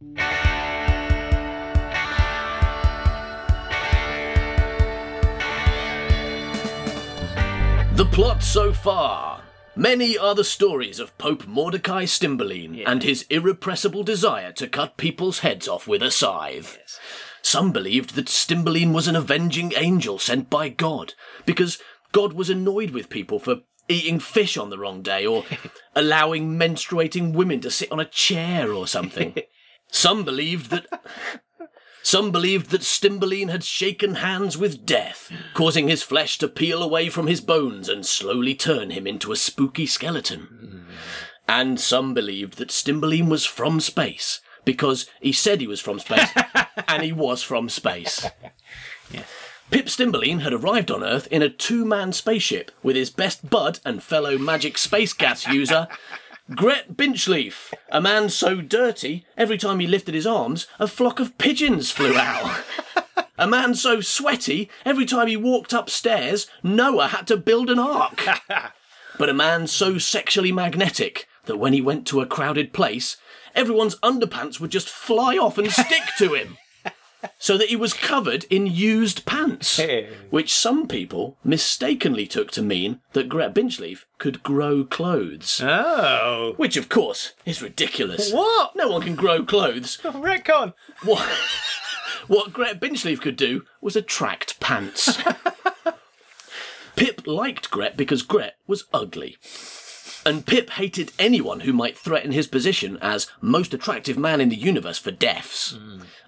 The plot so far. Many are the stories of Pope Mordecai Stimberline and his irrepressible desire to cut people's heads off with a scythe. Some believed that Stimberline was an avenging angel sent by God, because God was annoyed with people for eating fish on the wrong day or allowing menstruating women to sit on a chair or something. Some believed that some believed that Stimberline had shaken hands with death, causing his flesh to peel away from his bones and slowly turn him into a spooky skeleton. And some believed that Stimberline was from space, because he said he was from space, and he was from space. Pip Stimberline had arrived on Earth in a two man spaceship with his best bud and fellow magic space gas user, Gret Binchleaf, a man so dirty, every time he lifted his arms, a flock of pigeons flew out. A man so sweaty, every time he walked upstairs, Noah had to build an ark. But a man so sexually magnetic that when he went to a crowded place, everyone's underpants would just fly off and stick to him. So that he was covered in used pants, which some people mistakenly took to mean that Gret Binchleaf could grow clothes. Oh. Which, of course, is ridiculous. What? No one can grow clothes. Retcon. What, what Gret Binchleaf could do was attract pants. Pip liked Gret because Gret was ugly. And Pip hated anyone who might threaten his position as most attractive man in the universe for deaths.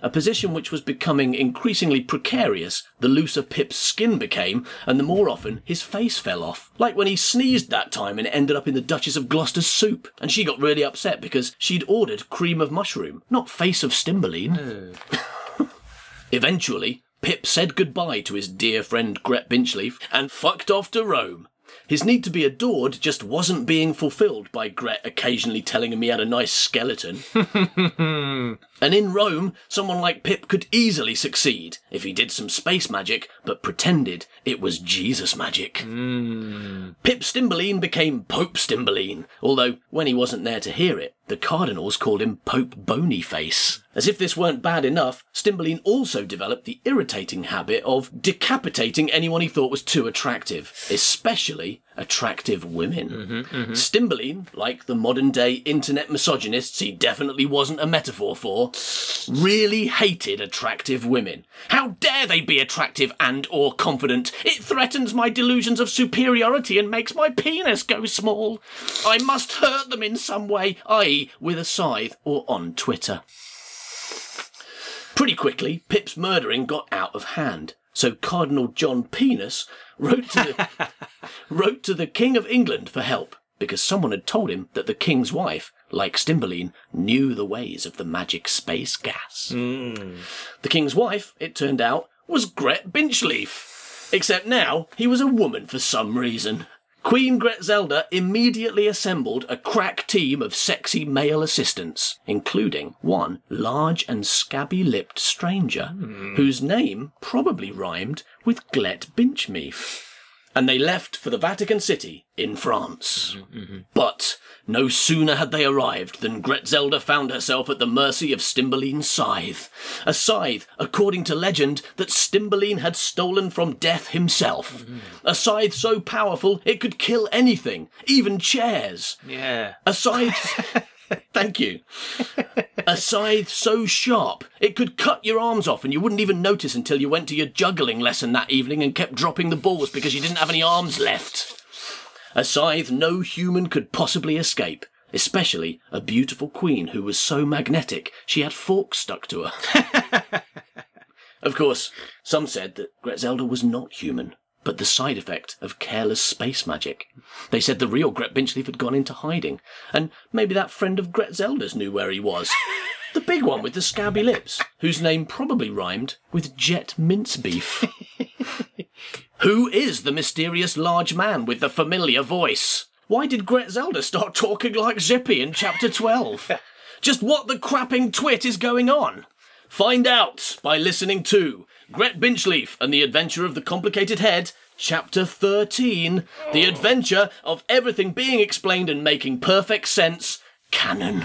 A position which was becoming increasingly precarious the looser Pip's skin became, and the more often his face fell off. Like when he sneezed that time and ended up in the Duchess of Gloucester's soup. And she got really upset because she'd ordered cream of mushroom, not face of Stimberline. Eventually, Pip said goodbye to his dear friend Gret Binchleaf and fucked off to Rome. His need to be adored just wasn't being fulfilled by Gret occasionally telling him he had a nice skeleton. and in Rome, someone like Pip could easily succeed if he did some space magic but pretended it was Jesus magic. Hmm. Pip Stimberline became Pope Stimberline, although when he wasn't there to hear it, the cardinals called him Pope Bonyface. As if this weren't bad enough, Stimberline also developed the irritating habit of decapitating anyone he thought was too attractive, especially attractive women. Mm-hmm, mm-hmm. Stimberline, like the modern day internet misogynists he definitely wasn't a metaphor for, really hated attractive women. How dare they be attractive and or confident? It threatens my delusions of superiority and makes my penis go small. I must hurt them in some way, i.e. with a scythe or on Twitter. Pretty quickly, Pip's murdering got out of hand. So Cardinal John Penis wrote to the, wrote to the King of England for help because someone had told him that the king's wife, like Stimberline, knew the ways of the magic space gas. Hmm. The king's wife, it turned out, was Gret Binchleaf. Except now he was a woman for some reason. Queen Gretzelda immediately assembled a crack team of sexy male assistants, including one large and scabby lipped stranger, hmm. whose name probably rhymed with Glet Binchmeaf. And they left for the Vatican City in France. But no sooner had they arrived than Gretzelda found herself at the mercy of Stimberline's scythe. A scythe, according to legend, that Stimberline had stolen from Death himself. A scythe so powerful it could kill anything, even chairs. Yeah. A scythe. Thank you. A scythe so sharp it could cut your arms off and you wouldn't even notice until you went to your juggling lesson that evening and kept dropping the balls because you didn't have any arms left. A scythe no human could possibly escape, especially a beautiful queen who was so magnetic she had forks stuck to her. of course, some said that Gretzelda was not human, but the side effect of careless space magic. They said the real Gret Binchleaf had gone into hiding, and maybe that friend of Gretzelda's knew where he was. The big one with the scabby lips, whose name probably rhymed with Jet Mince Beef. Who is the mysterious large man with the familiar voice? Why did Gretzelda start talking like Zippy in chapter 12? Just what the crapping twit is going on? Find out by listening to Gret Binchleaf and the Adventure of the Complicated Head, Chapter 13 The Adventure of Everything Being Explained and Making Perfect Sense, Canon.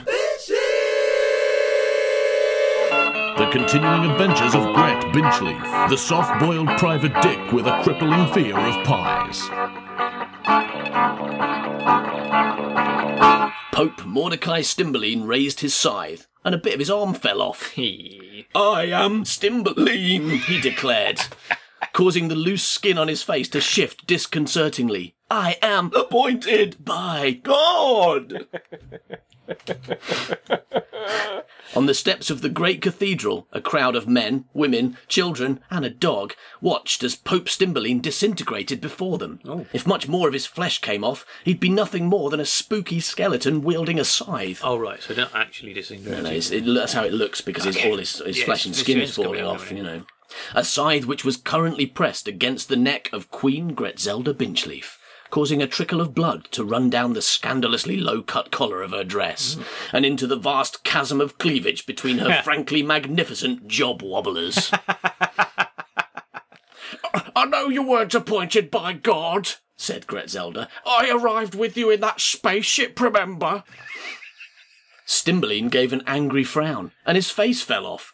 The continuing adventures of Gret Binchleaf, the soft boiled private dick with a crippling fear of pies. Pope Mordecai Stimberline raised his scythe, and a bit of his arm fell off. I am Stimberline, he declared, causing the loose skin on his face to shift disconcertingly. I am appointed by God. On the steps of the great cathedral, a crowd of men, women, children, and a dog watched as Pope Stimberline disintegrated before them. Oh. If much more of his flesh came off, he'd be nothing more than a spooky skeleton wielding a scythe. Oh right, so don't actually disintegrate. No, it's, it, that's how it looks because his, all his, his Yeah, flesh and skin is falling off, you know. A scythe which was currently pressed against the neck of Queen Gretzelda Binchleaf, causing a trickle of blood to run down the scandalously low cut collar of her dress Mm. and into the vast chasm of cleavage between her frankly magnificent job wobblers. I know your words appointed by God, said Gretzelda. I arrived with you in that spaceship, remember? Stimberline gave an angry frown, and his face fell off,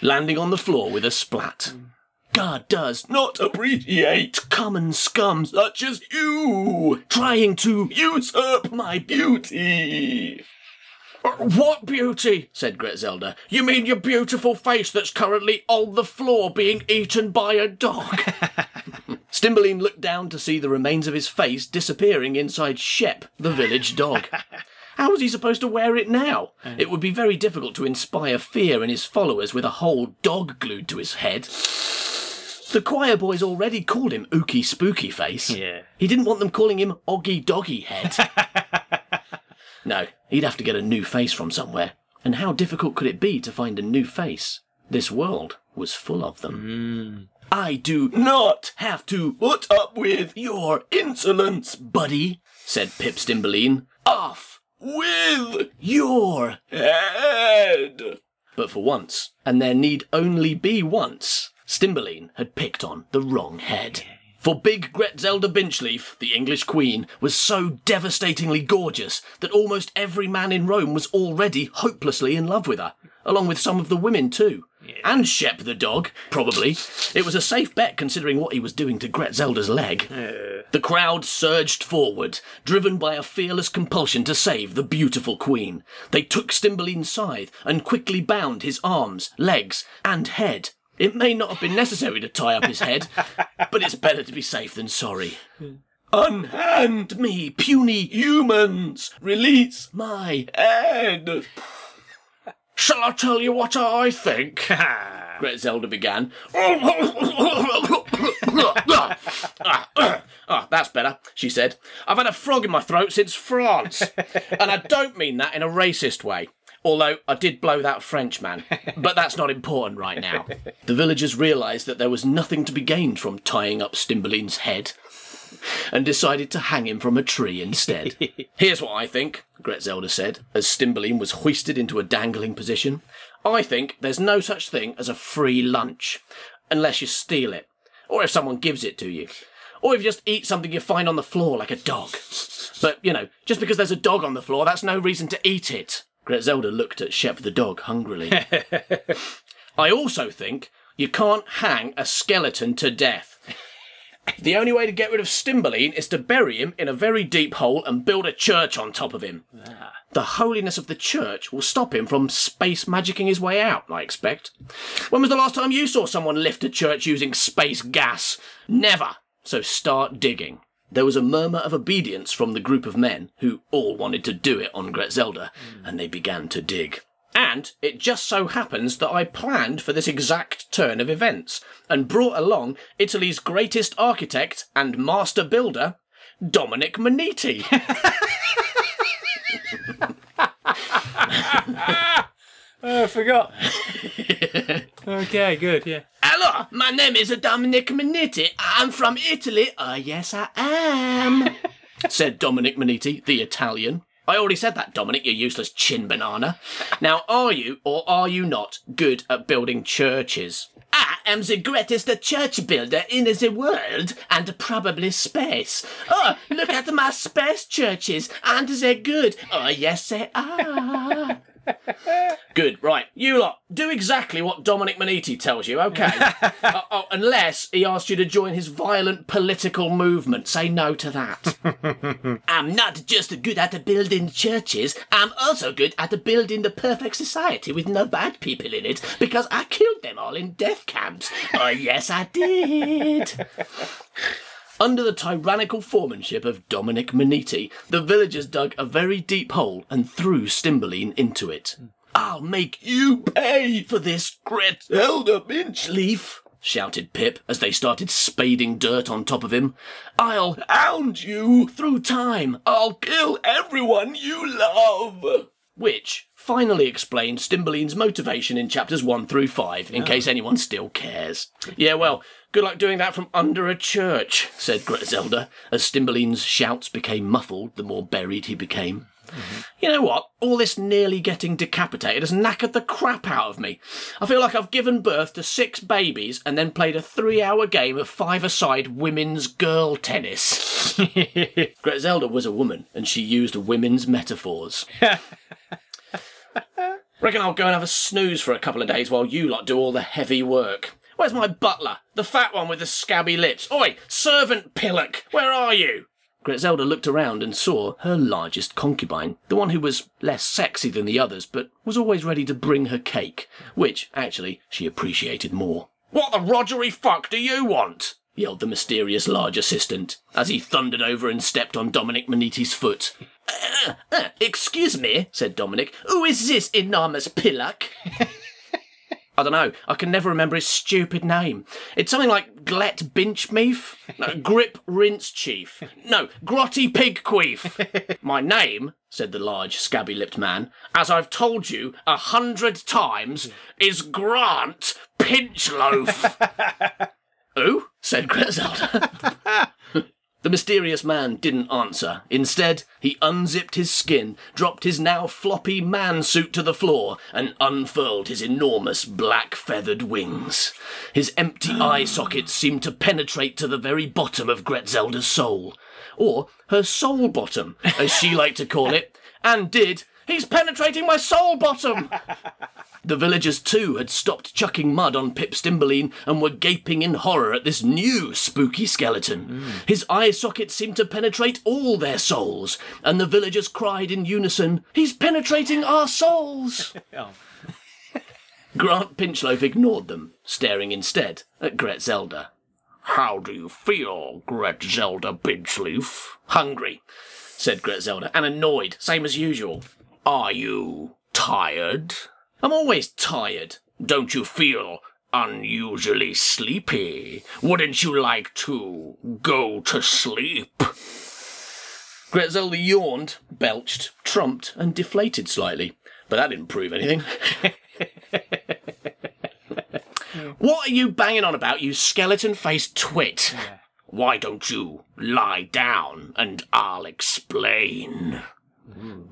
landing on the floor with a splat. God does not appreciate common scum such as you, trying to usurp my beauty. "Uh, What beauty? said Gretzelda. You mean your beautiful face that's currently on the floor being eaten by a dog? Stimberline looked down to see the remains of his face disappearing inside Shep, the village dog. How was he supposed to wear it now? It would be very difficult to inspire fear in his followers with a whole dog glued to his head. The choir boys already called him Ookie Spooky Face. Yeah. He didn't want them calling him Oggy Doggy Head. no, he'd have to get a new face from somewhere. And how difficult could it be to find a new face? This world was full of them. Hmm. I do not have to put up with your insolence, buddy, said Pip Stimberline. Off with your head. But for once, and there need only be once, Stimberline had picked on the wrong head. For big Gretzelda Binchleaf, the English queen, was so devastatingly gorgeous that almost every man in Rome was already hopelessly in love with her, along with some of the women too. And Shep the dog, probably. It was a safe bet considering what he was doing to Gretzelda's leg. The crowd surged forward, driven by a fearless compulsion to save the beautiful queen. They took Stimberline's scythe and quickly bound his arms, legs, and head. It may not have been necessary to tie up his head, but it's better to be safe than sorry. Unhand me, puny humans! Release my head! Shall I tell you what I think? Gretzelda began. Ah, that's better, she said. I've had a frog in my throat since France. and I don't mean that in a racist way. Although I did blow that Frenchman. But that's not important right now. The villagers realised that there was nothing to be gained from tying up Stimberline's head and decided to hang him from a tree instead. Here's what I think, Gretzelda said, as Stimberline was hoisted into a dangling position. I think there's no such thing as a free lunch, unless you steal it, or if someone gives it to you, or if you just eat something you find on the floor like a dog. But, you know, just because there's a dog on the floor, that's no reason to eat it. Gretzelda looked at Shep the dog hungrily. I also think you can't hang a skeleton to death. The only way to get rid of Stimberline is to bury him in a very deep hole and build a church on top of him. Ah. The holiness of the church will stop him from space magicking his way out, I expect. When was the last time you saw someone lift a church using space gas? Never. So start digging. There was a murmur of obedience from the group of men, who all wanted to do it on Gretzelda, and they began to dig. And it just so happens that I planned for this exact turn of events and brought along Italy's greatest architect and master builder, Dominic Maniti. Oh, ah, I forgot. okay, good. Yeah. Hello, my name is Dominic Maniti. I'm from Italy. Uh, yes, I am, said Dominic Maniti, the Italian. I already said that, Dominic, you useless chin banana. Now, are you or are you not good at building churches? I am the greatest church builder in the world and probably space. Oh, look at my space churches, and they're good. Oh, yes, they are. Good, right. You lot, do exactly what Dominic Maniti tells you, okay? oh, oh, unless he asks you to join his violent political movement. Say no to that. I'm not just good at building churches, I'm also good at building the perfect society with no bad people in it because I killed them all in death camps. Oh, yes, I did. Under the tyrannical foremanship of Dominic Maniti, the villagers dug a very deep hole and threw Stimberline into it. I'll make you pay for this, Gretzelda Binchleaf, shouted Pip as they started spading dirt on top of him. I'll hound you through time. I'll kill everyone you love. Which finally explained Stimberline's motivation in chapters 1 through 5, in ah. case anyone still cares. Yeah, well, good luck doing that from under a church, said Gretzelda, as Stimberline's shouts became muffled the more buried he became. You know what? All this nearly getting decapitated has knackered the crap out of me. I feel like I've given birth to six babies and then played a three hour game of five a side women's girl tennis. Gretzelda was a woman and she used women's metaphors. Reckon I'll go and have a snooze for a couple of days while you lot do all the heavy work. Where's my butler? The fat one with the scabby lips. Oi, servant Pillock, where are you? Gretzelda looked around and saw her largest concubine, the one who was less sexy than the others, but was always ready to bring her cake, which, actually, she appreciated more. What the Rogery fuck do you want? yelled the mysterious large assistant, as he thundered over and stepped on Dominic Maniti's foot. Uh, uh, excuse me, said Dominic. Who is this enormous pillock? I don't know. I can never remember his stupid name. It's something like Glet Binchmeef? No, Grip Rinse Chief. No, Grotty Pigqueef. My name, said the large, scabby lipped man, as I've told you a hundred times, is Grant Pinchloaf. Who? said Griselda. The mysterious man didn't answer. Instead, he unzipped his skin, dropped his now floppy man suit to the floor, and unfurled his enormous black feathered wings. His empty eye sockets seemed to penetrate to the very bottom of Gretzelda's soul. Or her soul bottom, as she liked to call it, and did. He's penetrating my soul bottom! The villagers too had stopped chucking mud on Pip Stimberline and were gaping in horror at this new spooky skeleton. His eye sockets seemed to penetrate all their souls, and the villagers cried in unison, He's penetrating our souls! Grant Pinchloaf ignored them, staring instead at Gretzelda. How do you feel, Gretzelda Pinchleaf? Hungry, said Gretzelda, and annoyed, same as usual. Are you tired? I'm always tired. Don't you feel unusually sleepy? Wouldn't you like to go to sleep? Gretzelda yawned, belched, trumped, and deflated slightly. But that didn't prove anything. what are you banging on about, you skeleton faced twit? Why don't you lie down and I'll explain?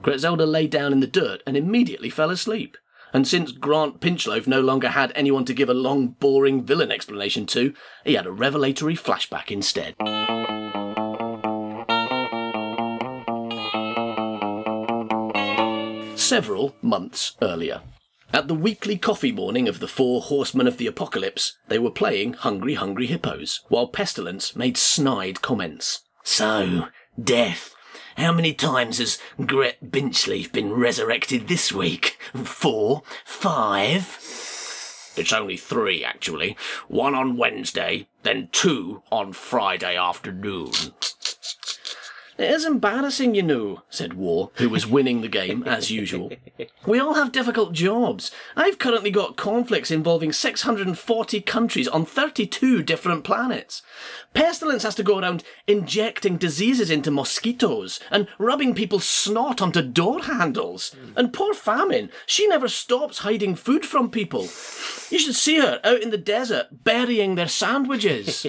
Gretzelda lay down in the dirt and immediately fell asleep. And since Grant Pinchloaf no longer had anyone to give a long, boring villain explanation to, he had a revelatory flashback instead. Several months earlier. At the weekly coffee morning of the Four Horsemen of the Apocalypse, they were playing Hungry Hungry Hippos, while Pestilence made snide comments. So, Death, how many times has Gret Binchleaf been resurrected this week? Four? Five? It's only three, actually. One on Wednesday, then two on Friday afternoon. It is embarrassing, you know, said War, who was winning the game, as usual. We all have difficult jobs. I've currently got conflicts involving 640 countries on 32 different planets. Pestilence has to go around injecting diseases into mosquitoes and rubbing people's snot onto door handles. And poor Famine, she never stops hiding food from people. You should see her out in the desert burying their sandwiches.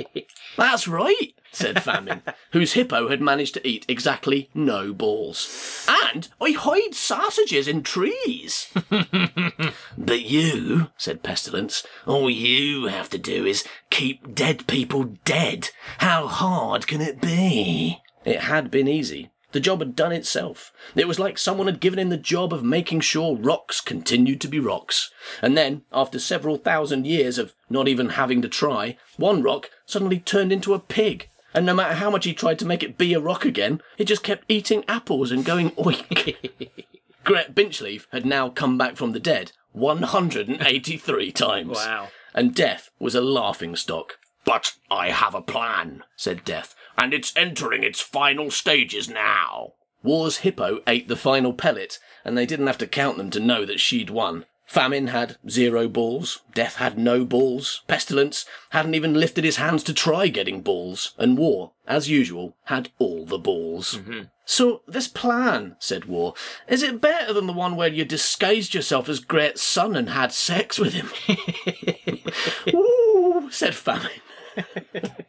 That's right, said Famine, whose hippo had managed to eat exactly no balls. And I hide sausages in trees. but you, said Pestilence, all you have to do is keep dead people dead. How hard can it be? It had been easy. The job had done itself. It was like someone had given him the job of making sure rocks continued to be rocks. And then, after several thousand years of not even having to try, one rock suddenly turned into a pig. And no matter how much he tried to make it be a rock again, it just kept eating apples and going oink. Gret Binchleaf had now come back from the dead 183 times. Wow. And death was a laughing stock. But I have a plan, said Death, and it's entering its final stages now. War's hippo ate the final pellet, and they didn't have to count them to know that she'd won. Famine had zero balls, Death had no balls, Pestilence hadn't even lifted his hands to try getting balls, and War, as usual, had all the balls. Mm-hmm. So, this plan, said War, is it better than the one where you disguised yourself as Gret's son and had sex with him? Ooh, said Famine.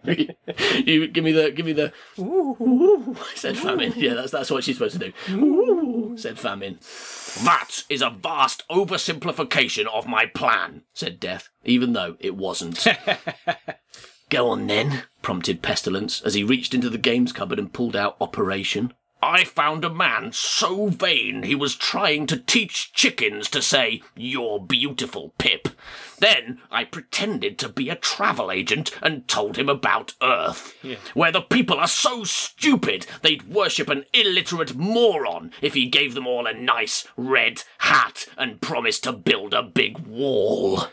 You give me the give me the ooh, ooh, said famine. Yeah, that's that's what she's supposed to do. Ooh, said famine. That is a vast oversimplification of my plan, said Death, even though it wasn't. Go on then, prompted Pestilence as he reached into the games cupboard and pulled out Operation. I found a man so vain he was trying to teach chickens to say, You're beautiful, Pip. Then I pretended to be a travel agent and told him about Earth, where the people are so stupid they'd worship an illiterate moron if he gave them all a nice red hat and promised to build a big wall.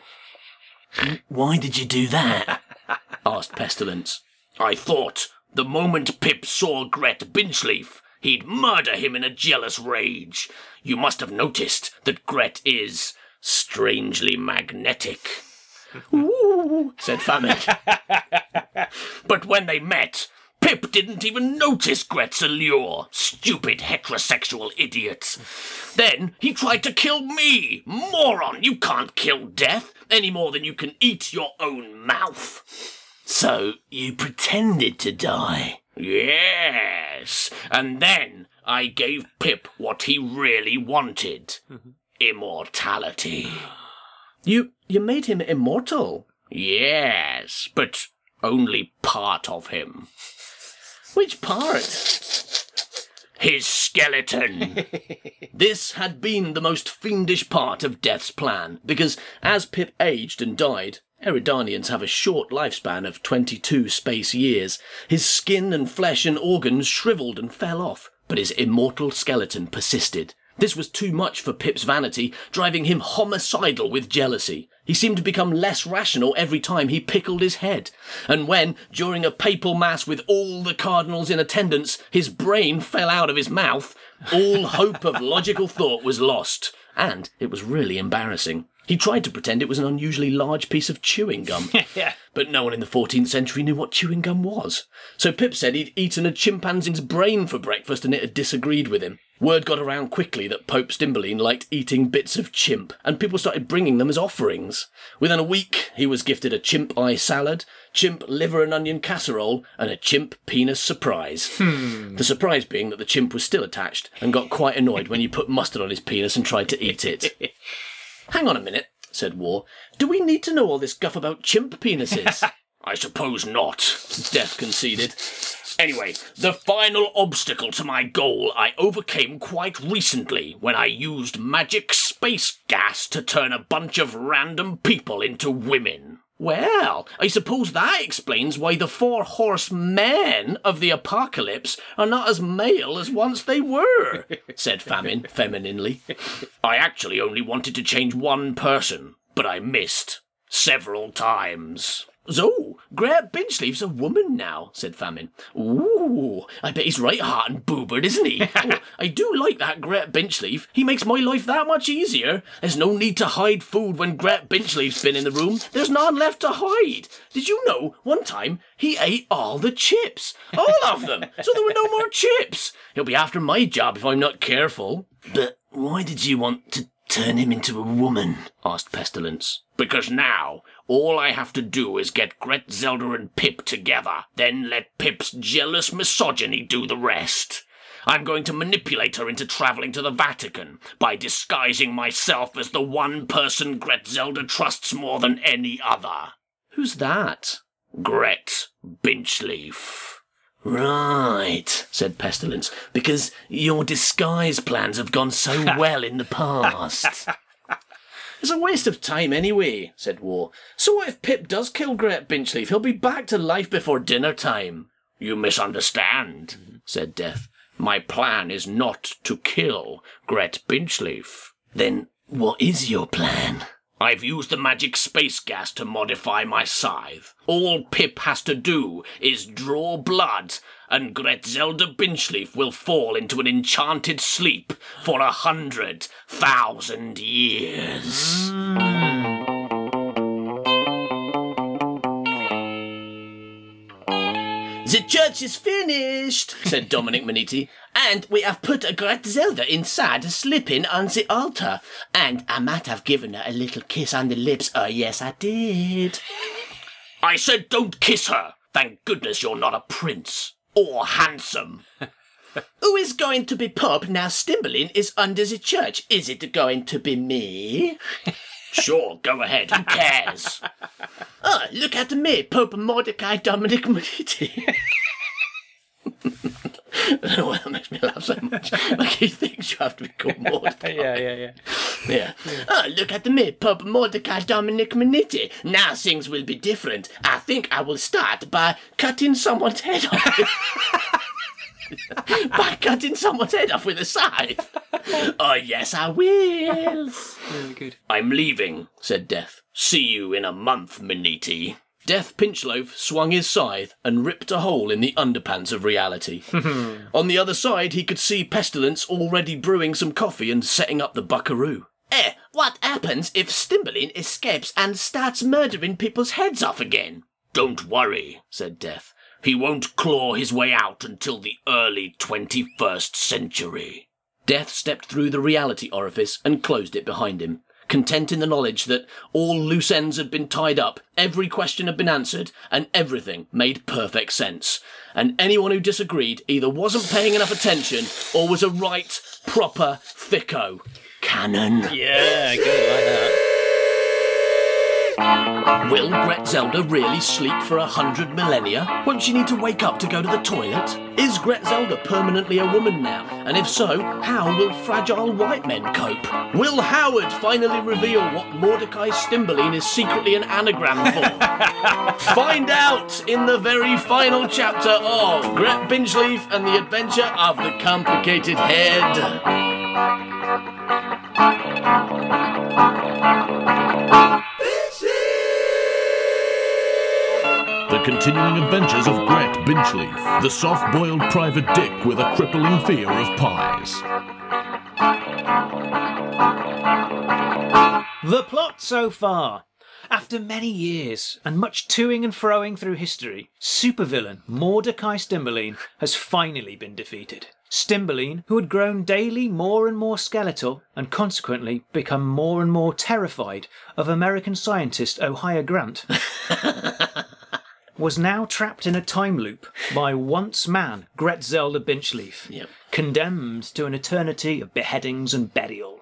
Why did you do that? asked Pestilence. I thought the moment Pip saw Gret Binchleaf, he'd murder him in a jealous rage. You must have noticed that Gret is strangely magnetic. Ooh, said Famine. but when they met, Pip didn't even notice Gret's allure. Stupid heterosexual idiot. Then he tried to kill me. Moron, you can't kill death any more than you can eat your own mouth. So you pretended to die? Yes. And then I gave Pip what he really wanted immortality. You you made him immortal? Yes, but only part of him. Which part? His skeleton. this had been the most fiendish part of Death's plan, because as Pip aged and died, Eridanians have a short lifespan of 22 space years. His skin and flesh and organs shriveled and fell off, but his immortal skeleton persisted. This was too much for Pip's vanity, driving him homicidal with jealousy. He seemed to become less rational every time he pickled his head. And when, during a papal mass with all the cardinals in attendance, his brain fell out of his mouth, all hope of logical thought was lost. And it was really embarrassing. He tried to pretend it was an unusually large piece of chewing gum. Yeah. But no one in the 14th century knew what chewing gum was. So Pip said he'd eaten a chimpanzee's brain for breakfast and it had disagreed with him. Word got around quickly that Pope Stimberline liked eating bits of chimp, and people started bringing them as offerings. Within a week, he was gifted a chimp eye salad, chimp liver and onion casserole, and a chimp penis surprise. Hmm. The surprise being that the chimp was still attached and got quite annoyed when you put mustard on his penis and tried to eat it. Hang on a minute, said War. Do we need to know all this guff about chimp penises? I suppose not, Death conceded. Anyway, the final obstacle to my goal I overcame quite recently when I used magic space gas to turn a bunch of random people into women. Well, I suppose that explains why the four horsemen of the apocalypse are not as male as once they were, said Famine femininely. I actually only wanted to change one person, but I missed several times. So, Gret Binchleaf's a woman now, said Famine. Ooh, I bet he's right hot and boobered, isn't he? Oh, I do like that Gret Binchleaf. He makes my life that much easier. There's no need to hide food when Gret Binchleaf's been in the room. There's none left to hide. Did you know, one time, he ate all the chips? All of them! So there were no more chips! He'll be after my job if I'm not careful. But why did you want to turn him into a woman? asked Pestilence. Because now, all I have to do is get Gretzelda and Pip together, then let Pip's jealous misogyny do the rest. I'm going to manipulate her into traveling to the Vatican by disguising myself as the one person Gretzelda trusts more than any other. Who's that? Gret Binchleaf. Right, said Pestilence, because your disguise plans have gone so well in the past. It's a waste of time anyway, said War. So what if Pip does kill Gret Binchleaf? He'll be back to life before dinner time. You misunderstand, said Death. My plan is not to kill Gret Binchleaf. Then what is your plan? I've used the magic space gas to modify my scythe. All Pip has to do is draw blood, and Gretzelda Binchleaf will fall into an enchanted sleep for a hundred thousand years. Hmm. The church is finished, said Dominic Maniti, and we have put a Gretzelda inside sleeping on the altar. And I might have given her a little kiss on the lips. Oh, yes, I did. I said don't kiss her. Thank goodness you're not a prince. Or handsome. Who is going to be Pope now Stimberlin is under the church? Is it going to be me? Sure, go ahead. Who cares? Oh, look at me, Pope Mordecai Dominic Maniti. I don't know why that makes me laugh so much. Like he thinks you have to be called Mordecai. Yeah, yeah, yeah. Yeah. Oh, look at me, Pope Mordecai Dominic Maniti. Now things will be different. I think I will start by cutting someone's head off. by cutting someone's head off with a scythe. Oh, yes, I will. Really good. I'm leaving, said Death. See you in a month, Maniti. Death Pinchloaf swung his scythe and ripped a hole in the underpants of reality. On the other side, he could see Pestilence already brewing some coffee and setting up the buckaroo. Eh, what happens if Stimberlin escapes and starts murdering people's heads off again? Don't worry, said Death. He won't claw his way out until the early 21st century. Death stepped through the reality orifice and closed it behind him, content in the knowledge that all loose ends had been tied up, every question had been answered, and everything made perfect sense. And anyone who disagreed either wasn't paying enough attention or was a right, proper thicko. Canon. Yeah, good, like that. Will Gretzelda really sleep for a hundred millennia? Won't she need to wake up to go to the toilet? Is Gretzelda permanently a woman now? And if so, how will fragile white men cope? Will Howard finally reveal what Mordecai Stimberlin is secretly an anagram for? Find out in the very final chapter of Gret Binchleaf and the Adventure of the Complicated Head. The continuing adventures of Gret Binchleaf, the soft boiled private dick with a crippling fear of pies. The plot so far. After many years and much toing and froing through history, supervillain Mordecai Stimberlin has finally been defeated. Stimberlin, who had grown daily more and more skeletal and consequently become more and more terrified of American scientist Ohio Grant, was now trapped in a time loop by once man Gretzelda Binchleaf, Yep. condemned to an eternity of beheadings and burial.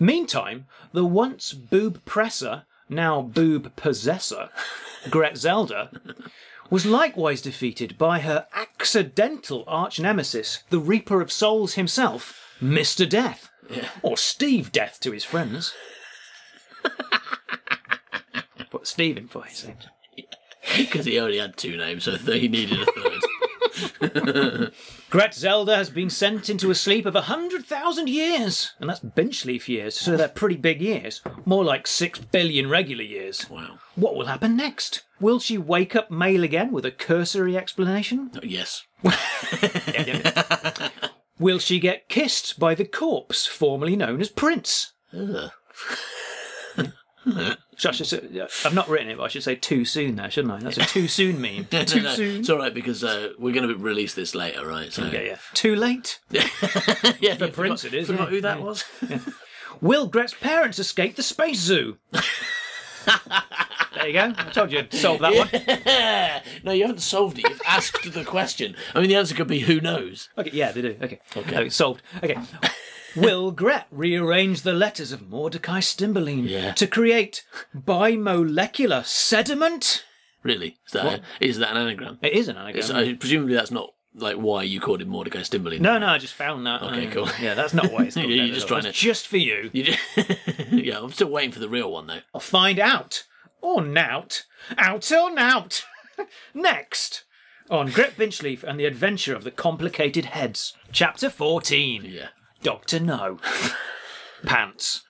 Meantime, the once boob presser, now boob possessor, Gretzelda, was likewise defeated by her accidental arch nemesis, the Reaper of Souls himself, Mr. Death, or Steve Death to his friends. Put Steve in for his name. Because he only had two names, so he needed a third. Gretzelda has been sent into a sleep of a hundred thousand years, and that's Binchleaf years, so they're pretty big years. More like six billion regular years. wow. What will happen next? Will she wake up male again with a cursory explanation? Uh, yes. Will she get kissed by the corpse formerly known as Prince? Ugh. So I should say, I've not written it, but I should say too soon there, shouldn't I? That's a too soon meme. No, too no, soon. It's all right because uh, we're going to release this later, right? So Yeah, yeah. Too late. yeah. For Prince it is, Forgot yeah. who that Yeah. was. Will Gret's parents escape the space zoo? there you go. I told you I'd solve that one. no, you haven't solved it. You've asked the question. I mean, the answer could be who knows. Okay, yeah, they do. Okay. Okay. Okay, solved. Okay. Will Gret rearrange the letters of Mordecai Stimberlin Yeah. to create bimolecular sediment? Really? Is that, is that an anagram? It is an anagram. Uh, presumably that's not like why you called him Mordecai Stimberlin. no, no, I just found that. Okay, uh, cool. Yeah, that's not why it's called You're just trying to- just for you. You just, yeah, I'm still waiting for the real one though. I'll find out. Or nout. Out or nout. Next, on Gret Binchleaf and the Adventure of the Complicated Heads. Chapter 14. Yeah. Doctor No. Pants.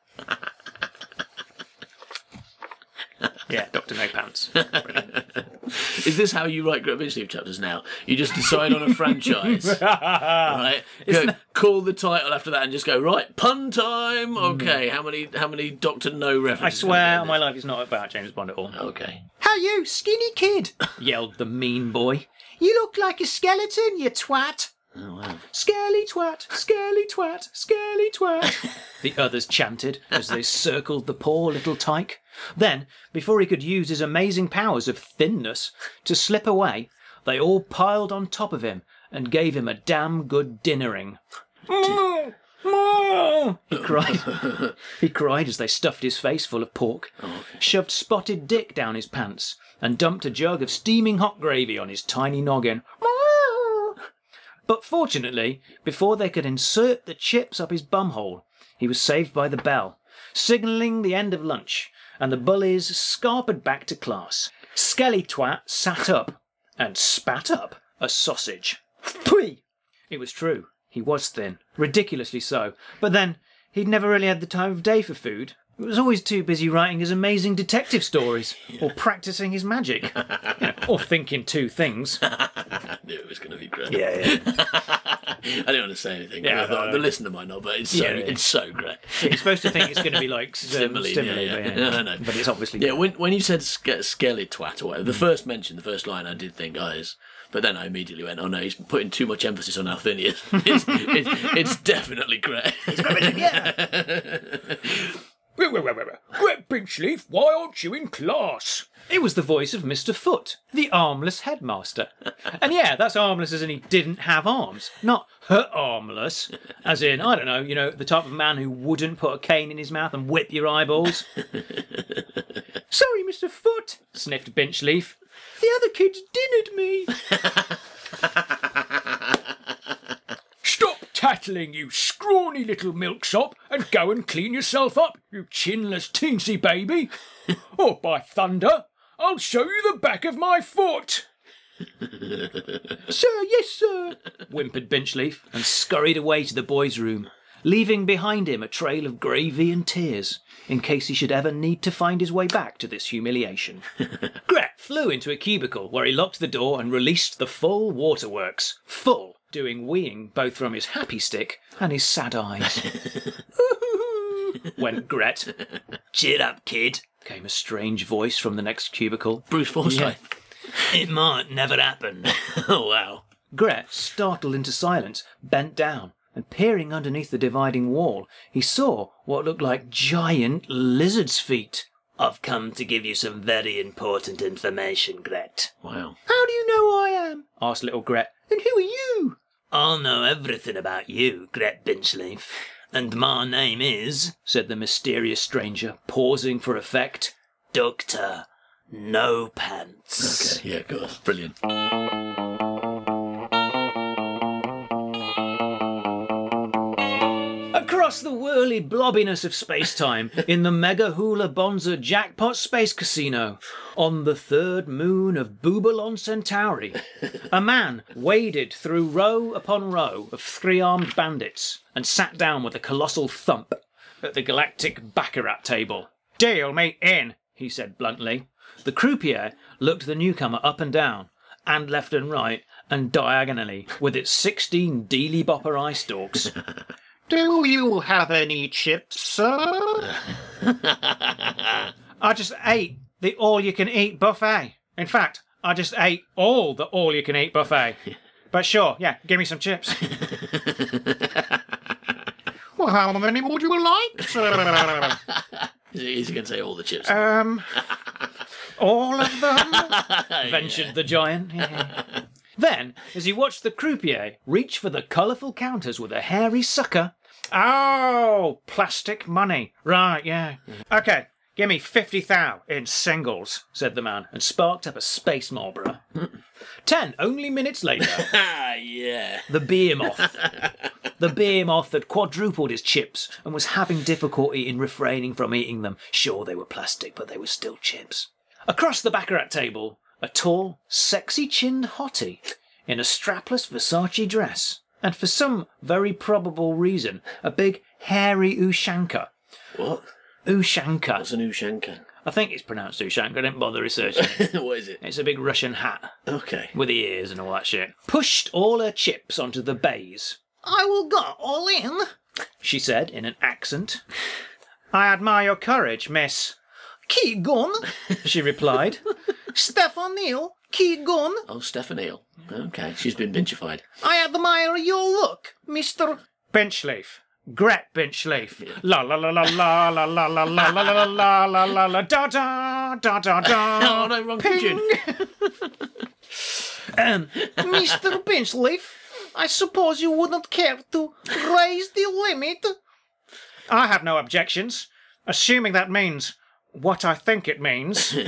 yeah, Doctor No Pants. Is this how you write Gret Binchleaf chapters now? You just decide on a franchise, right? Go, call the title after that and just go right. Pun time. Hmm. Okay. How many? How many Doctor No references? I references? swear on my we life it's not about James Bond at all. get in this? Okay. How you, skinny kid? yelled the mean boy. You look like a skeleton, you twat. Oh wow. Twat, scaly twat, scaly twat. the others chanted as they circled the poor little tyke. Then, before he could use his amazing powers of thinness to slip away, they all piled on top of him and gave him a damn good dinnering. He cried. he cried as they stuffed his face full of pork, shoved spotted dick down his pants, and dumped a jug of steaming hot gravy on his tiny noggin. But fortunately, before they could insert the chips up his bumhole, he was saved by the bell, signalling the end of lunch, and the bullies scarpered back to class. Skelly Twat sat up and spat up a sausage. Pwee! It was true. He was thin, ridiculously so. But then, he'd never really had the time of day for food. He was always too busy writing his amazing detective stories, or practicing his magic, You know, or thinking two things. I knew it was going to be great. Yeah, yeah. I didn't want to say anything. Yeah, I thought no, the no. listener might not, but it's so Yeah, yeah. it's so great. You're supposed to think it's going to be like stimuli, yeah, yeah. but, No, no, no. but it's obviously Yeah, when when you said ske- skelly twat or Mm. whatever, the first mention, the first line, I did think, oh, it's, but then I immediately went, oh no, he's putting too much emphasis on how thin he is. it's, it's, it's definitely great. Gret Binchleaf, why aren't you in class? It was the voice of Mr. Foot, the armless headmaster. And yeah, that's armless as in he didn't have arms, not her armless, as in, I don't know, you know, the type of man who wouldn't put a cane in his mouth and whip your eyeballs. Sorry, Mr. Foot, sniffed Binchleaf. The other kids dinnered me. Stop tattling, you scrawny little milksop, and go and clean yourself up, you chinless teensy baby. or oh, by thunder, I'll show you the back of my foot. sir, yes, sir, whimpered Binchleaf, and scurried away to the boys' room, leaving behind him a trail of gravy and tears, in case he should ever need to find his way back to this humiliation. Gret flew into a cubicle where he locked the door and released the full waterworks. Full, doing weeing both from his happy stick and his sad eyes. Went Gret. Cheer up, kid, came a strange voice from the next cubicle. Bruce Forsyth. It might never happen. Oh wow. Gret, startled into silence, bent down, and peering underneath the dividing wall, he saw what looked like giant lizard's feet. I've come to give you some very important information, Gret. Wow. How do you know who I am? asked little Gret. And who are you? I'll know everything about you, Gret Binchleaf. And my name is, said the mysterious stranger, pausing for effect, Doctor No Pants. Okay, yeah, course. Brilliant. Across the whirly blobbiness of space-time, in the Mega Hula Bonza Jackpot Space Casino, on the third moon of Boobalon Centauri, a man waded through row upon row of three-armed bandits and sat down with a colossal thump at the galactic baccarat table. Deal me in, he said bluntly. The croupier looked the newcomer up and down, and left and right, and diagonally, with its sixteen dealy bopper eye stalks. Do you have any chips, sir? I just ate the all you can eat buffet. In fact, I just ate all the all you can eat buffet. But sure, yeah, give me some chips. Well, how many would you like, sir? He's going to say all the chips. Um, all of them? ventured the giant. Yeah. Then, as he watched the croupier reach for the colourful counters with a hairy sucker. Oh, plastic money. Right, yeah. Okay, Give me 50 thou in singles, said the man, and sparked up a space Marlboro. Ten only minutes later, Ah, yeah. the behemoth. the behemoth had quadrupled his chips and was having difficulty in refraining from eating them. Sure, they were plastic, but they were still chips. Across the baccarat table, a tall, sexy chinned hottie in a strapless Versace dress, and for some very probable reason, a big, hairy Ushanka. What? Ushanka. What's an Ushanka? I think it's pronounced Ushanka, I didn't bother researching. it. what is it? It's a big Russian hat Okay. with the ears and all that shit. Pushed all her chips onto the bays. I will go all in. she said in an accent. I admire your courage, miss, Keegan, she replied. Stefan Neal, Keegan, Oh, Stephanie. Okay, she's been benchified. I admire your look, Mr. Benchleaf. Gret Benchleaf. La la la la la la la la la la la la la la la da da da da da. Oh, no, wrong pigeon. Um, Mr. Pinchleaf. I suppose you wouldn't care to raise the limit. I have no objections, assuming that means what I think it means.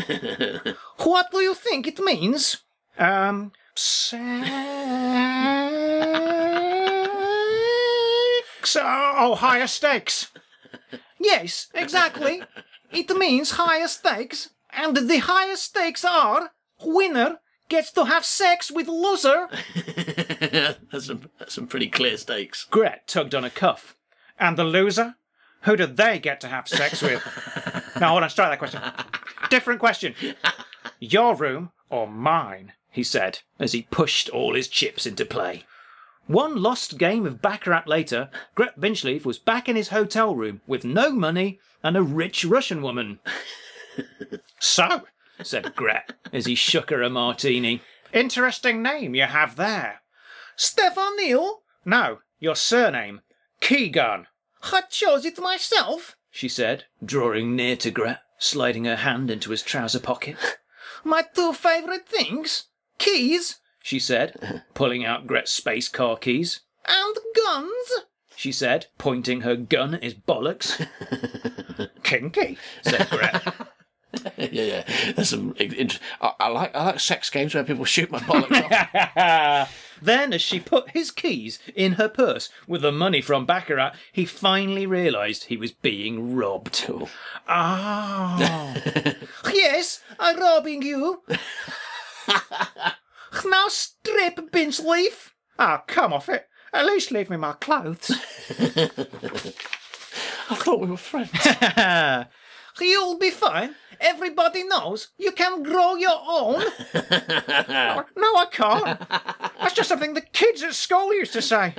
What do you think it means? Um, sex. Oh, higher stakes. Yes, exactly. It means higher stakes, and the higher stakes are winner gets to have sex with loser. that's, some, that's some pretty clear stakes. Gret tugged on a cuff. And the loser? Who did they get to have sex with? now, hold on, start that question. Different question. Your room or mine? He said as he pushed all his chips into play. One lost game of Baccarat later, Gret Binchleaf was back in his hotel room with no money and a rich Russian woman. so, said Gret as he shook her a martini. Interesting name you have there. Stefan Neal, No, your surname. Keegan, I chose it myself. She said, drawing near to Gret, sliding her hand into his trouser pocket. My two favorite things keys She said, pulling out Gret's space car keys. and guns. She said, pointing her gun at his bollocks. Kinky, said Gret. yeah, yeah. There's some. int- I, I like I like sex games where people shoot my bollocks off. Then, as she put his keys in her purse with the money from Baccarat, he finally realised he was being robbed. Cool. Ah. Yes, I'm robbing you. now strip, Binchleaf. Ah, come off it. At least leave me my clothes. I thought we were friends. You'll be fine. Everybody knows you can grow your own. no, I can't. That's just something the kids at school used to say.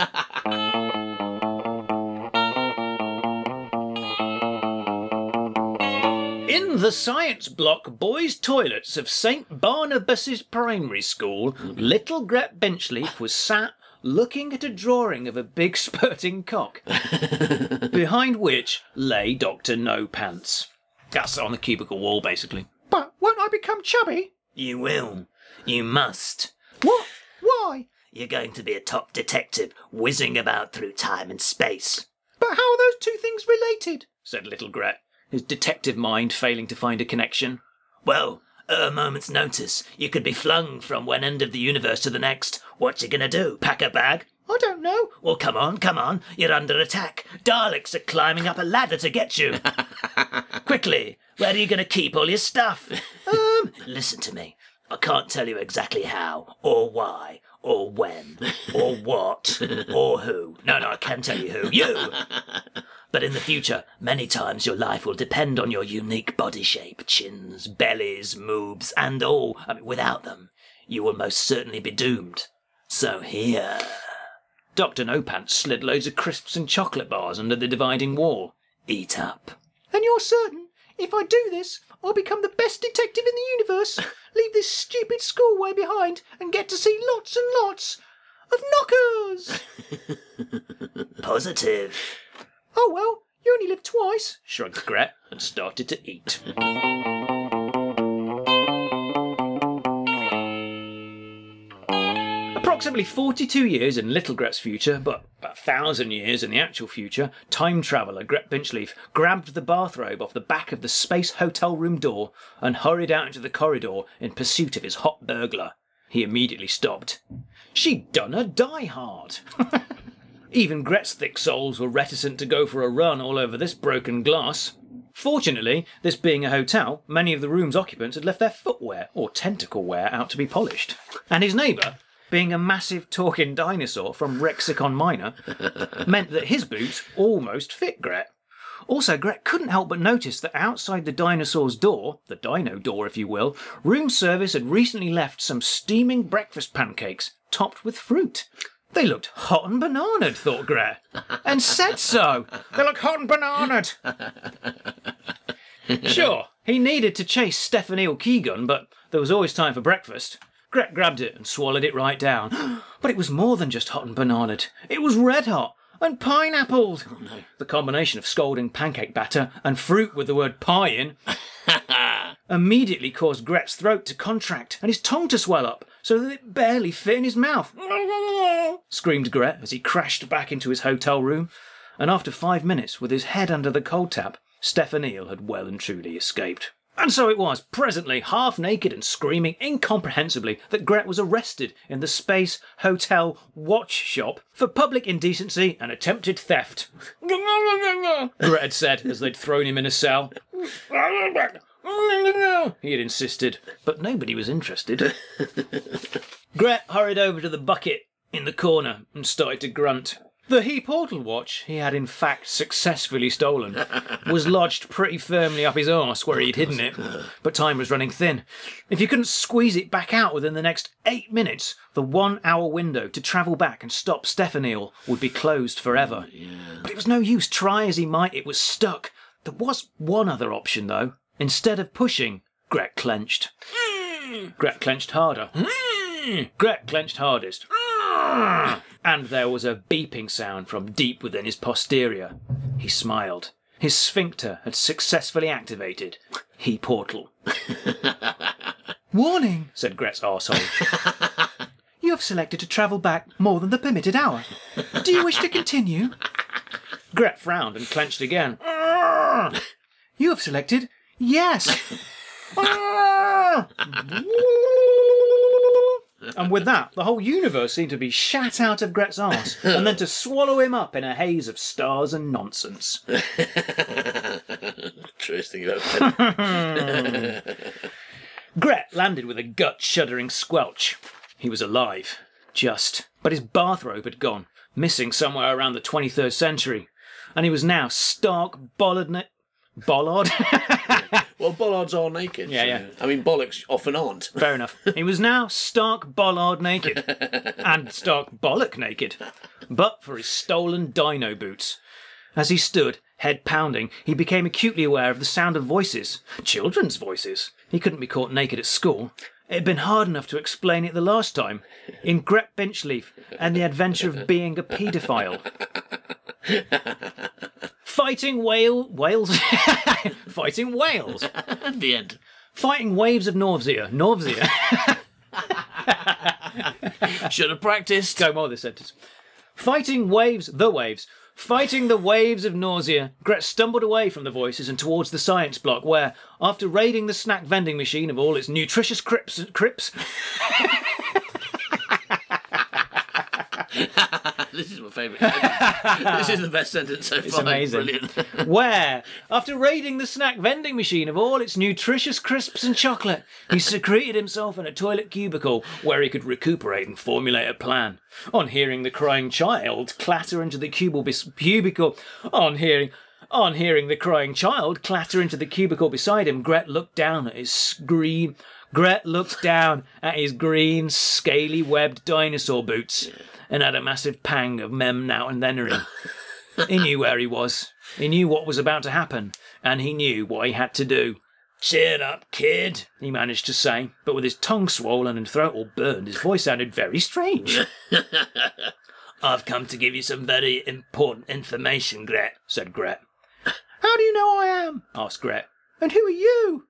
In the science block boys' toilets of St Barnabas's Primary School, little Gret Binchleaf was sat looking at a drawing of a big spurting cock, behind which lay Dr. No Pants. That's on the cubicle wall, basically. But won't I become chubby? You will. You must. What? Why? You're going to be a top detective whizzing about through time and space. But how are those two things related? said little Gret, his detective mind failing to find a connection. Well, at a moment's notice, you could be flung from one end of the universe to the next. What you gonna do? Pack a bag? I don't know. Well, come on, come on. You're under attack. Daleks are climbing up a ladder to get you. Quickly, where are you going to keep all your stuff? Um, listen to me. I can't tell you exactly how, or why, or when, or what, or who. No, no, I can tell you who. You! But in the future, many times your life will depend on your unique body shape, chins, bellies, moobs, and all. I mean, without them, you will most certainly be doomed. So here. Dr. No Pants slid loads of crisps and chocolate bars under the dividing wall. Eat up. And you're certain, if I do this, I'll become the best detective in the universe, leave this stupid schoolway behind, and get to see lots and lots of knockers! Positive. Oh well, you only live twice, shrugged Gret, and started to eat. Approximately 42 years in Little Gret's future, but about 1,000 years in the actual future, time traveller Gret Binchleaf grabbed the bathrobe off the back of the space hotel room door and hurried out into the corridor in pursuit of his hot burglar. He immediately stopped. She'd done a die hard. Even Gret's thick soles were reticent to go for a run all over this broken glass. Fortunately, this being a hotel, many of the room's occupants had left their footwear or tentacle wear out to be polished. And his neighbour, being a massive talking dinosaur from Rexicon Minor, meant that his boots almost fit Gret. Also, Gret couldn't help but notice that outside the dinosaur's door, the dino door if you will, room service had recently left some steaming breakfast pancakes topped with fruit. They looked hot and bananaed, thought Gret, and said so. They look hot and bananaed. Sure, he needed to chase Stephanie Keegan, but there was always time for breakfast. Gret grabbed it and swallowed it right down. But it was more than just hot and bananaed. It was red hot and pineappled. Oh, the combination of scalding pancake batter and fruit with the word pie in immediately caused Gret's throat to contract and his tongue to swell up so that it barely fit in his mouth. Screamed Gret as he crashed back into his hotel room. And after five minutes, with his head under the cold tap, Stephanie had well and truly escaped. And so it was, presently, half naked and screaming incomprehensibly, that Gret was arrested in the Space Hotel Watch Shop for public indecency and attempted theft. Gret had said as they'd thrown him in a cell. He had insisted, but nobody was interested. Gret hurried over to the bucket in the corner and started to grunt. The He Portal watch he had in fact successfully stolen was lodged pretty firmly up his arse where he'd hidden it, but time was running thin. If you couldn't squeeze it back out within the next eight minutes, the one hour window to travel back and stop Stephanie would be closed forever. Oh, but it was no use, try as he might, it was stuck. There was one other option though. Instead of pushing, Gret clenched. Hmm. Gret clenched harder. Hmm. Gret clenched hardest. And there was a beeping sound from deep within his posterior. He smiled. His sphincter had successfully activated. He portal. Warning! Said Gret's arsehole. You have selected to travel back more than the permitted hour. Do you wish to continue? Gret frowned and clenched again. You have selected yes. And with that, the whole universe seemed to be shat out of Gret's arse, and then to swallow him up in a haze of stars and nonsense. Truest thing ever said. Gret landed with a gut shuddering squelch. He was alive. Just. But his bathrobe had gone, missing somewhere around the 23rd century. And he was now stark bollard. Bollard? well, bollards are naked. Yeah, so- yeah. I mean, bollocks often aren't. Fair enough. He was now stark bollard naked. and stark bollock naked. But for his stolen dino boots. As he stood, head pounding, he became acutely aware of the sound of voices. Children's voices. He couldn't be caught naked at school. It had been hard enough to explain it the last time. In Gret Binchleaf and the adventure of being a paedophile. Fighting whale whales fighting whales. At the end. Fighting waves of nausea. Nausea. Should have practiced. Go more this sentence. Fighting waves, the waves. Fighting the waves of nausea, Gret stumbled away from the voices and towards the science block, where, after raiding the snack vending machine of all its nutritious crips, crips this is my favourite sentence. this is the best sentence so far. It's amazing. Brilliant. where, after raiding the snack vending machine of all its nutritious crisps and chocolate, he secreted himself in a toilet cubicle where he could recuperate and formulate a plan. On hearing the crying child clatter into the cubicle, on hearing. On hearing the crying child clatter into the cubicle beside him, Gret looked down at his green. Gret looked down at his green, scaly webbed dinosaur boots and had a massive pang of mem now and thenering. He knew where he was. He knew what was about to happen, and he knew what he had to do. Cheer up, kid, he managed to say, but with his tongue swollen and throat all burned, his voice sounded very strange. I've come to give you some very important information, Gret, said Gret. How do you know I am? asked Gret. And who are you?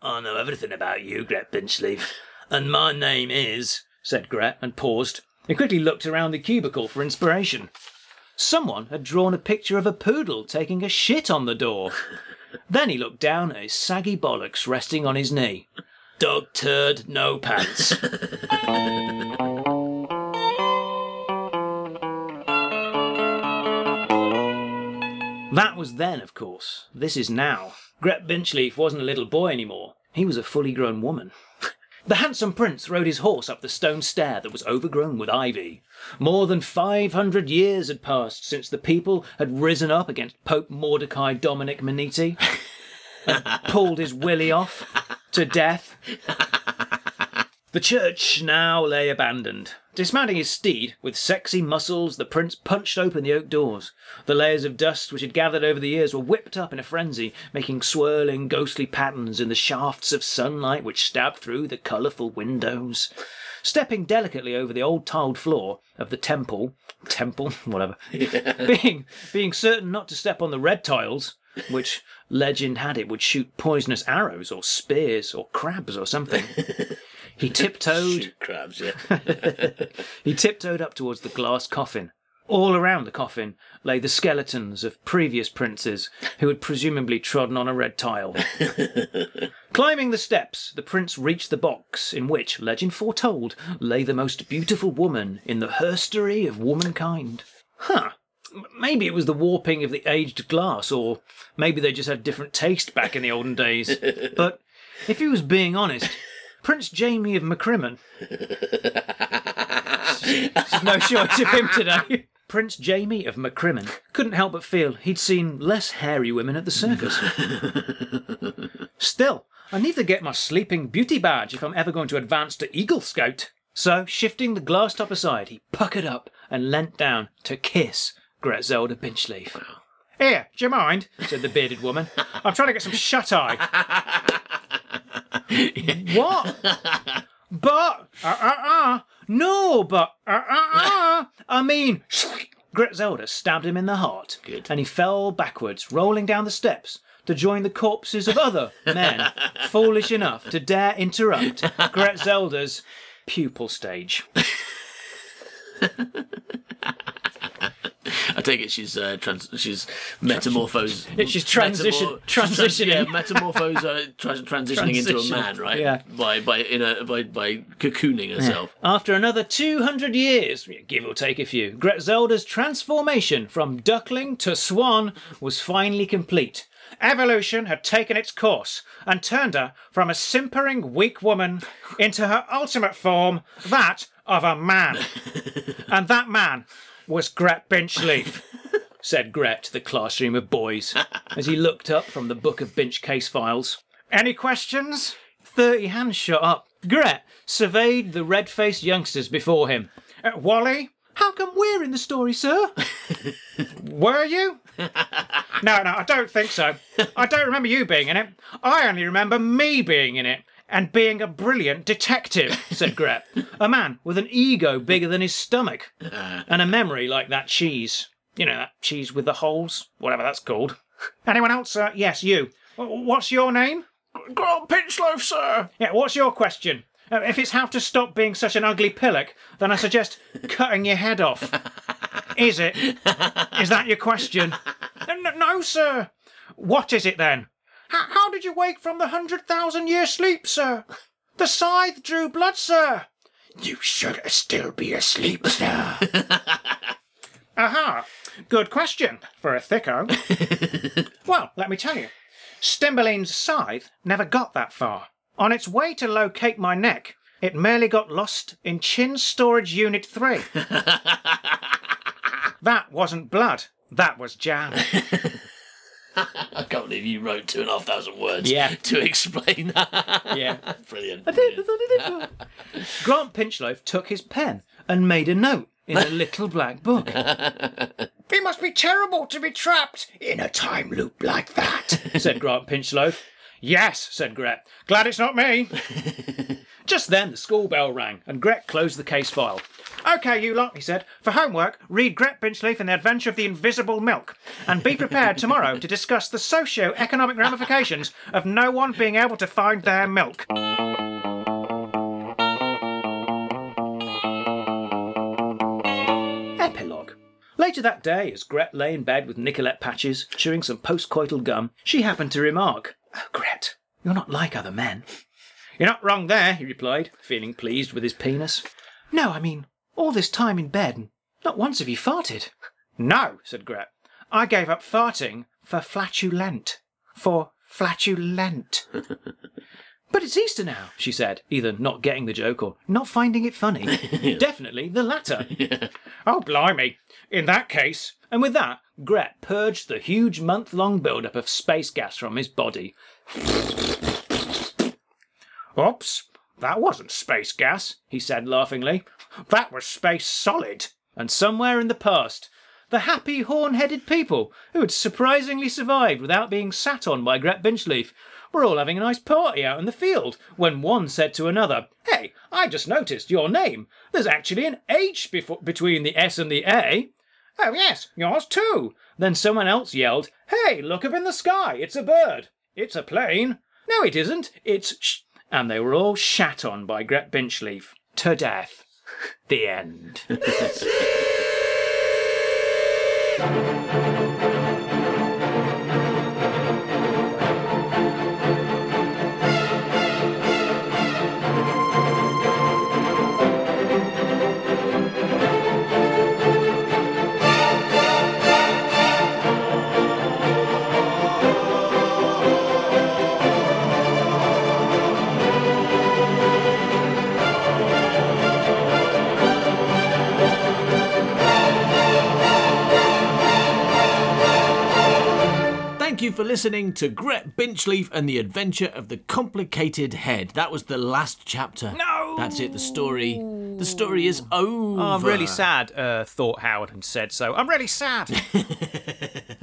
I know everything about you, Gret Binchleaf. And my name is, said Gret, and paused. He quickly looked around the cubicle for inspiration. Someone had drawn a picture of a poodle taking a shit on the door. Then he looked down at his saggy bollocks resting on his knee. Dog turd, no pants. That was then, of course. This is now. Gret Binchleaf wasn't a little boy anymore. He was a fully grown woman. The handsome prince rode his horse up the stone stair that was overgrown with ivy. More than five hundred years had passed since the people had risen up against Pope Mordecai Dominic Maniti and pulled his willy off to death. The church now lay abandoned. Dismounting his steed, with sexy muscles, the prince punched open the oak doors. The layers of dust which had gathered over the years were whipped up in a frenzy, making swirling, ghostly patterns in the shafts of sunlight which stabbed through the colourful windows. Stepping delicately over the old tiled floor of the temple, temple, whatever, being being certain not to step on the red tiles, which legend had it would shoot poisonous arrows or spears or crabs or something. He tiptoed Shoot crabs, yeah. he tiptoed up towards the glass coffin. All around the coffin lay the skeletons of previous princes who had presumably trodden on a red tile. Climbing the steps, the prince reached the box in which, legend foretold, lay the most beautiful woman in the herstory of womankind. Huh. Maybe it was the warping of the aged glass, or maybe they just had different taste back in the olden days. But if he was being honest, Prince Jamie of McCrimmon there's no shortage of him today. Prince Jamie of McCrimmon couldn't help but feel he'd seen less hairy women at the circus. Still, I need to get my sleeping beauty badge if I'm ever going to advance to Eagle Scout. So, shifting the glass top aside, he puckered up and leant down to kiss Gretzelda Binchleaf. Here, do you mind? said the bearded woman. I'm trying to get some shut eye. what? But, uh, uh, uh, no, but, uh, uh, uh, I mean, Gretzelda stabbed him in the heart. Good. And he fell backwards, rolling down the steps to join the corpses of other men foolish enough to dare interrupt Gretzelda's pupal stage. I take it she's uh, trans- she's metamorphosed. She's transition- metamor- transitioning. yeah, metamorphose, uh, tra- transitioning into a man, right? yeah. By by in a by by cocooning herself. After another 200 years, give or take a few, Gretzelda's transformation from duckling to swan was finally complete. Evolution had taken its course and turned her from a simpering, weak woman into her ultimate form, that of a man. and that man was Gret Binchleaf, said Gret to the classroom of boys as he looked up from the book of Binch case files. Any questions? Thirty hands shot up. Gret surveyed the red faced youngsters before him. "Uh, Wally? How come we're in the story, sir? Were you? No, no, I don't think so. I don't remember you being in it. I only remember me being in it. And being a brilliant detective, said Gret. A man with an ego bigger than his stomach. And a memory like that cheese. You know, that cheese with the holes, whatever that's called. Anyone else, sir? Yes, you. W- What's your name? Grant Pinchloaf, sir. Yeah, what's your question? Uh, if it's how to stop being such an ugly pillock, then I suggest cutting your head off. Is it? Is that your question? No, no, sir. What is it then? Did you wake from the hundred thousand year sleep, sir? The scythe drew blood, sir. You should still be asleep, sir. Aha! Good question for a thicko. well, let me tell you. Stimberline's scythe never got that far. On its way to locate my neck, it merely got lost in Chin Storage Unit 3. that wasn't blood, that was jam. I can't believe you wrote two and a half thousand words Yeah. to explain that. Yeah. Brilliant. Grant Pinchloaf took his pen and made a note in a little black book. It must be terrible to be trapped in a time loop like that. said Grant Pinchloaf. Yes, said Gret. Glad it's not me. Just then the school bell rang, and Gret closed the case file. OK, you lot, he said. For homework, read Gret Binchleaf and the Adventure of the Invisible Milk, and be prepared tomorrow to discuss the socio-economic ramifications of no one being able to find their milk. Epilogue. Later that day, as Gret lay in bed with Nicolette Patches, chewing some postcoital gum, she happened to remark, Oh, Gret, you're not like other men. You're not wrong there, he replied, feeling pleased with his penis. No, I mean, all this time in bed, and not once have you farted. No, said Gret. I gave up farting for flatulent. For flatulent. But it's Easter now, she said, either not getting the joke or not finding it funny. Definitely the latter. Oh, blimey. In that case. And with that, Gret purged the huge month long build-up of space gas from his body. Oops, that wasn't space gas, he said laughingly. That was space solid. And somewhere in the past, the happy horn-headed people who had surprisingly survived without being sat on by Gret Binchleaf were all having a nice party out in the field when one said to another, Hey, I just noticed your name. There's actually an H between the S and the A. Oh, yes, yours too. Then someone else yelled, Hey, look up in the sky. It's a bird. It's a plane. No, it isn't. It's sh. And they were all shat on by Gret Binchleaf. To death. The end. Thank you for listening to Gret Binchleaf and the Adventure of the Complicated Head. That was the last chapter. No! That's it, the story. The story is over. Oh, I'm really sad, uh, thought Howard and said so. I'm really sad.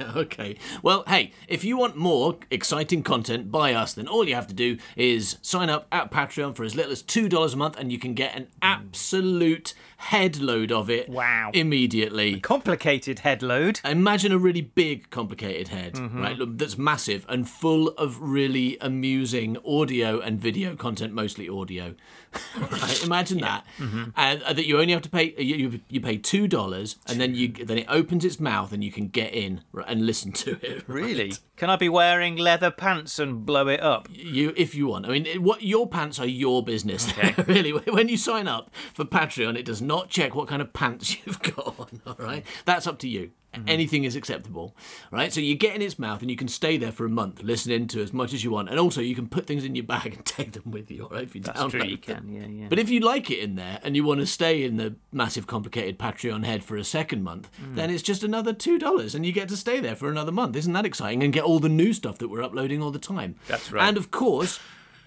okay. Well, hey, if you want more exciting content by us, then all you have to do is sign up at Patreon for as little as $2 a month and you can get an absolute head load of it Wow. immediately. Complicated headload. Imagine a really big, complicated head, mm-hmm. right? That's massive and full of really amusing audio and video content, mostly audio. right? Imagine that, and uh, that you only have to pay. You, you, pay two dollars, and then you then it opens its mouth, and you can get in right, and listen to it. right? Really? Can I be wearing leather pants and blow it up? You, if you want. I mean, what your pants are your business. really, when you sign up for Patreon, it does not check what kind of pants you've got on. All right, that's up to you. Anything is acceptable, right? So you get in its mouth and you can stay there for a month, listening to as much as you want, and also you can put things in your bag and take them with you. All right, if you That's true, you can, yeah, yeah. But if you like it in there and you want to stay in the massive, complicated Patreon head for a second month, Hmm. then it's just another two dollars, and you get to stay there for another month. Isn't that exciting? And get all the new stuff that we're uploading all the time. That's right. And of course.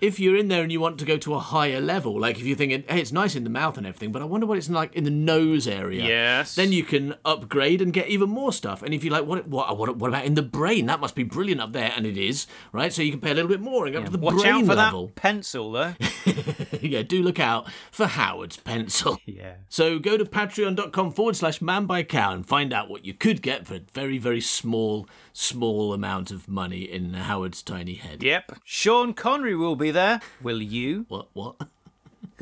If you're in there and you want to go to a higher level, like if you're thinking, hey, it's nice in the mouth and everything, but I wonder what it's like in the nose area. Yes. Then you can upgrade and get even more stuff. And if you're like, what, what, what, what about in the brain? That must be brilliant up there, and it is, right? So you can pay a little bit more and go up to the Watch brain out for level that pencil, though. yeah, do look out for Howard's pencil. Yeah. So go to patreon.com forward slash man by cow and find out what you could get for a very, very small, small amount of money in Howard's tiny head. Yep. Sean Connery will be there. Will you? What? What?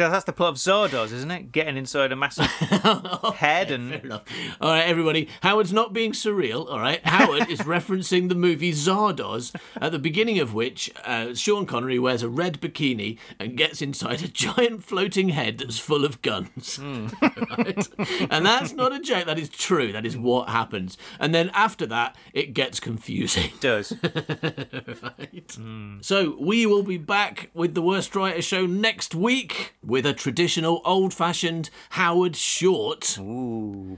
Because that's the plot of Zardoz, isn't it? Getting inside a massive head and. Fair enough. All right, everybody. Howard's not being surreal. All right. Howard is referencing the movie Zardoz, at the beginning of which uh, Sean Connery wears a red bikini and gets inside a giant floating head that's full of guns. right? And that's not a joke. That is true. That is what happens. And then after that, it gets confusing. Does. right? So we will be back with the Worst Writer Show next week with a traditional old-fashioned Howard short Boo!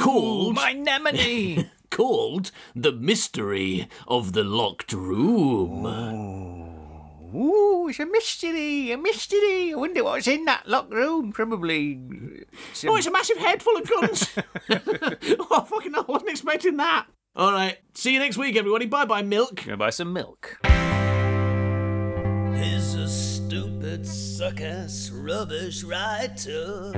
Called- My Nemone! called "The Mystery of the Locked Room." Ooh, Ooh. it's a mystery, a mystery. I wonder what's in that locked room. Probably. Oh, it's a massive head full of guns. oh, fucking hell! I wasn't expecting that. All right. See you next week, everybody. Bye, bye, milk. Gonna buy some milk. He's a stupid, suck-ass, rubbish writer.